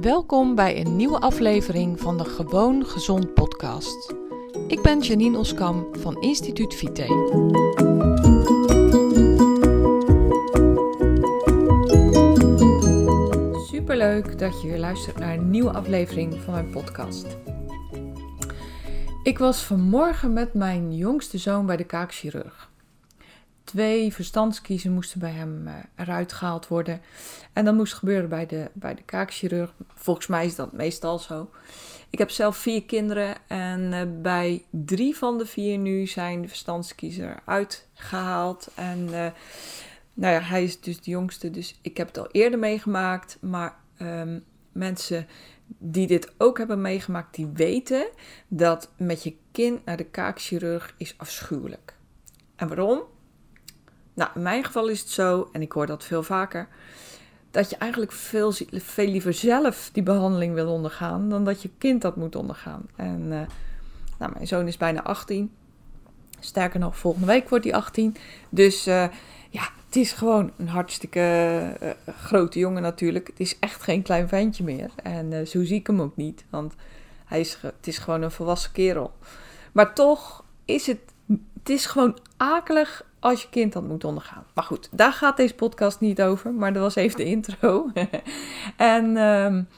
Welkom bij een nieuwe aflevering van de Gewoon Gezond podcast. Ik ben Janine Oskam van Instituut Vite. Superleuk dat je weer luistert naar een nieuwe aflevering van mijn podcast. Ik was vanmorgen met mijn jongste zoon bij de kaakchirurg. Twee verstandskiezen moesten bij hem uh, eruit gehaald worden. En dat moest gebeuren bij de, bij de kaakchirurg. Volgens mij is dat meestal zo. Ik heb zelf vier kinderen en uh, bij drie van de vier nu zijn de verstandskiezer uitgehaald. En uh, nou ja, hij is dus de jongste, dus ik heb het al eerder meegemaakt. Maar um, mensen die dit ook hebben meegemaakt, die weten dat met je kind naar de kaakchirurg is afschuwelijk. En waarom? Nou, in mijn geval is het zo, en ik hoor dat veel vaker, dat je eigenlijk veel, veel liever zelf die behandeling wil ondergaan dan dat je kind dat moet ondergaan. En uh, nou, mijn zoon is bijna 18. Sterker nog, volgende week wordt hij 18. Dus uh, ja, het is gewoon een hartstikke uh, grote jongen natuurlijk. Het is echt geen klein ventje meer. En zo zie ik hem ook niet, want hij is, het is gewoon een volwassen kerel. Maar toch is het, het is gewoon akelig als je kind dat moet ondergaan. Maar goed, daar gaat deze podcast niet over, maar dat was even de intro. en um,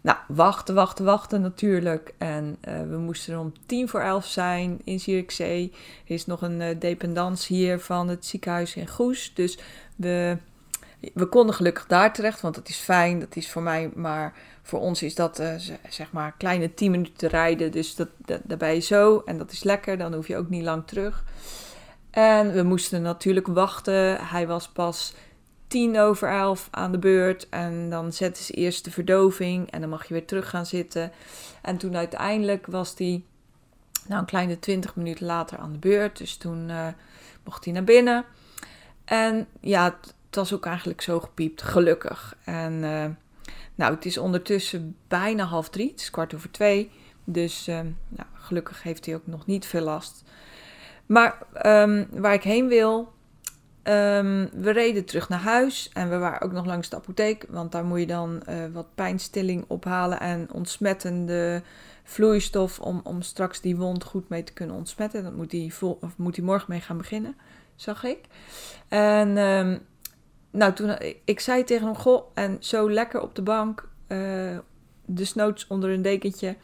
nou, wachten, wachten, wachten natuurlijk. En uh, we moesten om tien voor elf zijn in Zierikzee. Er is nog een uh, dependance hier van het ziekenhuis in Goes. Dus we, we konden gelukkig daar terecht, want dat is fijn. Dat is voor mij, maar voor ons is dat uh, zeg maar kleine tien minuten rijden. Dus dat, dat, daar ben je zo en dat is lekker. Dan hoef je ook niet lang terug. En we moesten natuurlijk wachten. Hij was pas tien over elf aan de beurt. En dan zetten ze eerst de verdoving. En dan mag je weer terug gaan zitten. En toen uiteindelijk was hij nou, een kleine twintig minuten later aan de beurt. Dus toen uh, mocht hij naar binnen. En ja, was ook eigenlijk zo gepiept. Gelukkig. En uh, nou, het is ondertussen bijna half drie. Het is kwart over twee. Dus uh, nou, gelukkig heeft hij ook nog niet veel last. Maar um, waar ik heen wil, um, we reden terug naar huis en we waren ook nog langs de apotheek, want daar moet je dan uh, wat pijnstilling ophalen en ontsmettende vloeistof om, om straks die wond goed mee te kunnen ontsmetten. Dat moet hij, vol, of moet hij morgen mee gaan beginnen, zag ik. En um, nou, toen, ik zei tegen hem, goh, en zo lekker op de bank, uh, de onder een dekentje,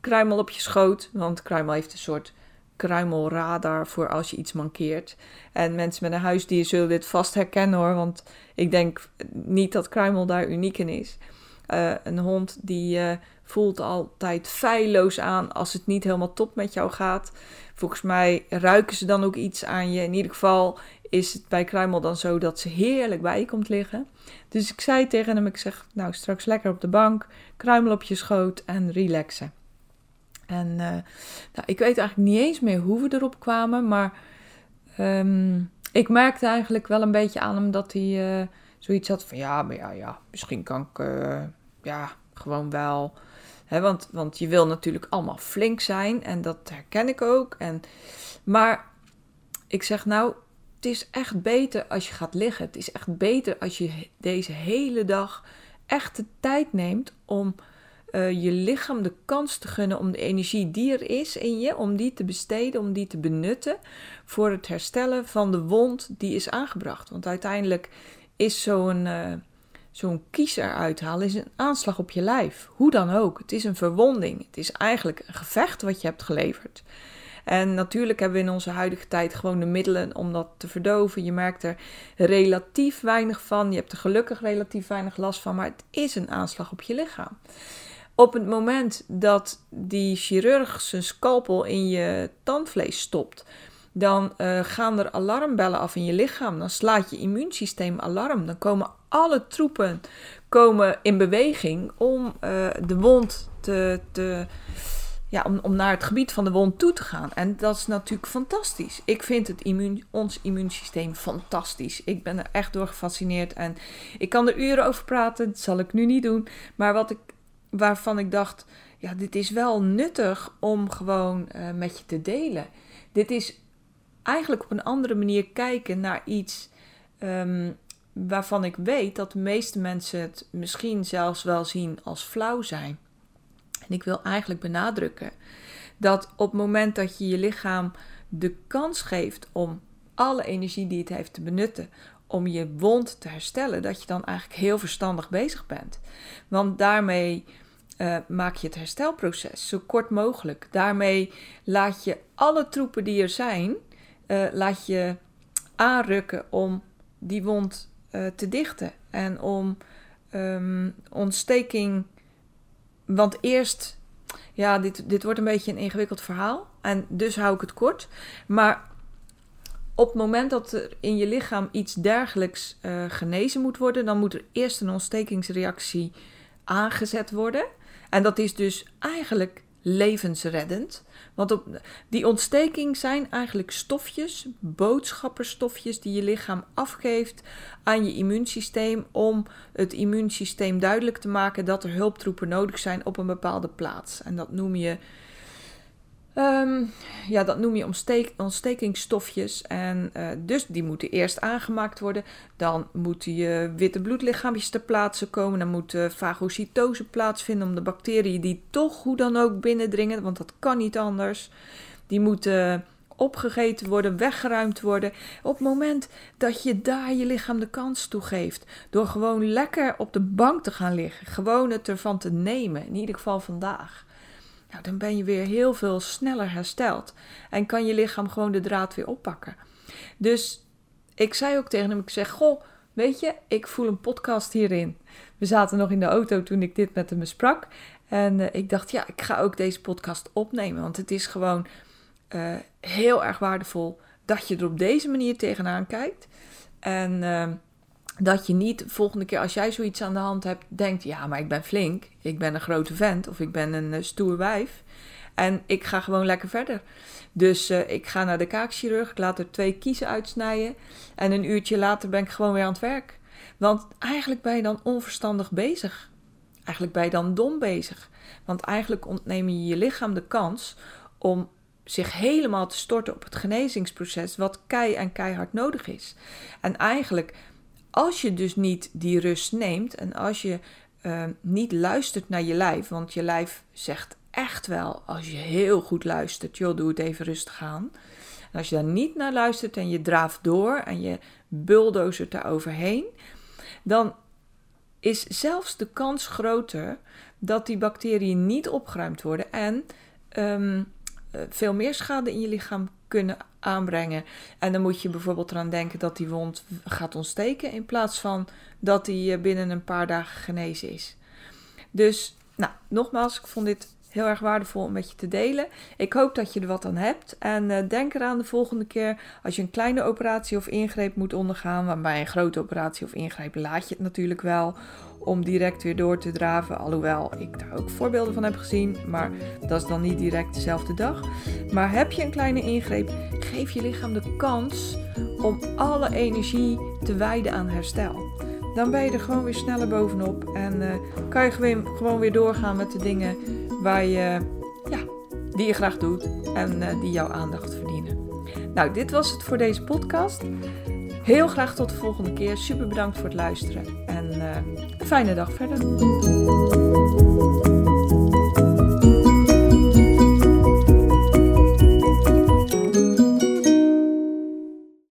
kruimel op je schoot, want kruimel heeft een soort kruimelradar voor als je iets mankeert. En mensen met een huisdier zullen dit vast herkennen hoor, want ik denk niet dat kruimel daar uniek in is. Uh, een hond die voelt altijd feilloos aan als het niet helemaal top met jou gaat. Volgens mij ruiken ze dan ook iets aan je. In ieder geval is het bij kruimel dan zo dat ze heerlijk bij je komt liggen. Dus ik zei tegen hem, ik zeg nou straks lekker op de bank, kruimel op je schoot en relaxen. En uh, nou, ik weet eigenlijk niet eens meer hoe we erop kwamen, maar um, ik merkte eigenlijk wel een beetje aan hem dat hij uh, zoiets had van ja, maar ja, ja, misschien kan ik uh, ja, gewoon wel. Hè, want, want je wil natuurlijk allemaal flink zijn en dat herken ik ook. En, maar ik zeg nou, het is echt beter als je gaat liggen. Het is echt beter als je deze hele dag echt de tijd neemt om uh, je lichaam de kans te gunnen om de energie die er is in je, om die te besteden, om die te benutten voor het herstellen van de wond die is aangebracht. Want uiteindelijk is zo'n uh, zo'n kies eruit halen is een aanslag op je lijf. Hoe dan ook. Het is een verwonding. Het is eigenlijk een gevecht wat je hebt geleverd. En natuurlijk hebben we in onze huidige tijd gewoon de middelen om dat te verdoven. Je merkt er relatief weinig van. Je hebt er gelukkig relatief weinig last van. Maar het is een aanslag op je lichaam. Op het moment dat die chirurg zijn scalpel in je tandvlees stopt, dan uh, gaan er alarmbellen af in je lichaam. Dan slaat je immuunsysteem alarm. Dan komen alle troepen komen in beweging om uh, de wond te, te ja, om, om naar het gebied van de wond toe te gaan. En dat is natuurlijk fantastisch. Ik vind het immuun, ons immuunsysteem fantastisch. Ik ben er echt door gefascineerd. En ik kan er uren over praten. Dat zal ik nu niet doen. Maar wat ik waarvan ik dacht, ja, dit is wel nuttig om gewoon uh, met je te delen. Dit is eigenlijk op een andere manier kijken naar iets um, waarvan ik weet dat de meeste mensen het misschien zelfs wel zien als flauw zijn. En ik wil eigenlijk benadrukken dat op het moment dat je je lichaam de kans geeft om alle energie die het heeft te benutten om je wond te herstellen, dat je dan eigenlijk heel verstandig bezig bent. Want daarmee uh, maak je het herstelproces zo kort mogelijk. Daarmee laat je alle troepen die er zijn, uh, laat je aanrukken om die wond uh, te dichten en om um, ontsteking. Want eerst, ja, dit, dit wordt een beetje een ingewikkeld verhaal en dus hou ik het kort. Maar op het moment dat er in je lichaam iets dergelijks uh, genezen moet worden, dan moet er eerst een ontstekingsreactie aangezet worden. En dat is dus eigenlijk levensreddend. Want op die ontsteking zijn eigenlijk stofjes, boodschapperstofjes die je lichaam afgeeft aan je immuunsysteem om het immuunsysteem duidelijk te maken dat er hulptroepen nodig zijn op een bepaalde plaats. En dat noem je Um, ja, dat noem je ontstekingsstofjes. En uh, dus die moeten eerst aangemaakt worden. Dan moeten je witte bloedlichaampjes ter plaatse komen. Dan moet uh, fagocytose plaatsvinden om de bacteriën die toch hoe dan ook binnendringen. Want dat kan niet anders. Die moeten opgegeten worden, weggeruimd worden. Op het moment dat je daar je lichaam de kans toe geeft. Door gewoon lekker op de bank te gaan liggen. Gewoon het ervan te nemen. In ieder geval vandaag nou, dan ben je weer heel veel sneller hersteld. En kan je lichaam gewoon de draad weer oppakken. Dus ik zei ook tegen hem, ik zeg, goh, weet je, ik voel een podcast hierin. We zaten nog in de auto toen ik dit met hem sprak. En uh, ik dacht, ja, ik ga ook deze podcast opnemen. Want het is gewoon uh, heel erg waardevol dat je er op deze manier tegenaan kijkt. En uh, dat je niet volgende keer als jij zoiets aan de hand hebt, denkt: ja, maar ik ben flink, ik ben een grote vent of ik ben een uh, stoer wijf. En ik ga gewoon lekker verder. Dus uh, ik ga naar de kaakchirurg, ik laat er twee kiezen uitsnijden. En een uurtje later ben ik gewoon weer aan het werk. Want eigenlijk ben je dan onverstandig bezig. Eigenlijk ben je dan dom bezig. Want eigenlijk ontneem je je lichaam de kans om zich helemaal te storten op het genezingsproces, wat kei en keihard nodig is. En eigenlijk als je dus niet die rust neemt en als je uh, niet luistert naar je lijf, want je lijf zegt echt wel, als je heel goed luistert, joh, doe het even rustig aan. En als je daar niet naar luistert en je draaft door en je bulldozert daar overheen, dan is zelfs de kans groter dat die bacteriën niet opgeruimd worden en um, veel meer schade in je lichaam kunnen aanbrengen. En dan moet je bijvoorbeeld eraan denken dat die wond gaat ontsteken in plaats van dat die eh, binnen een paar dagen genezen is. Dus, nou, nogmaals, ik vond dit heel erg waardevol om met je te delen. Ik hoop dat je er wat aan hebt. En uh, denk eraan de volgende keer als je een kleine operatie of ingreep moet ondergaan. waarbij een grote operatie of ingreep laat je het natuurlijk wel om direct weer door te draven. Alhoewel ik daar ook voorbeelden van heb gezien. Maar dat is dan niet direct dezelfde dag. Maar heb je een kleine ingreep, geef je lichaam de kans om alle energie te wijden aan herstel. Dan ben je er gewoon weer sneller bovenop. En uh, kan je gewoon weer doorgaan met de dingen waar je, ja, die je graag doet en uh, die jouw aandacht verdienen. Nou, dit was het voor deze podcast. Heel graag tot de volgende keer. Super bedankt voor het luisteren en uh, een fijne dag verder.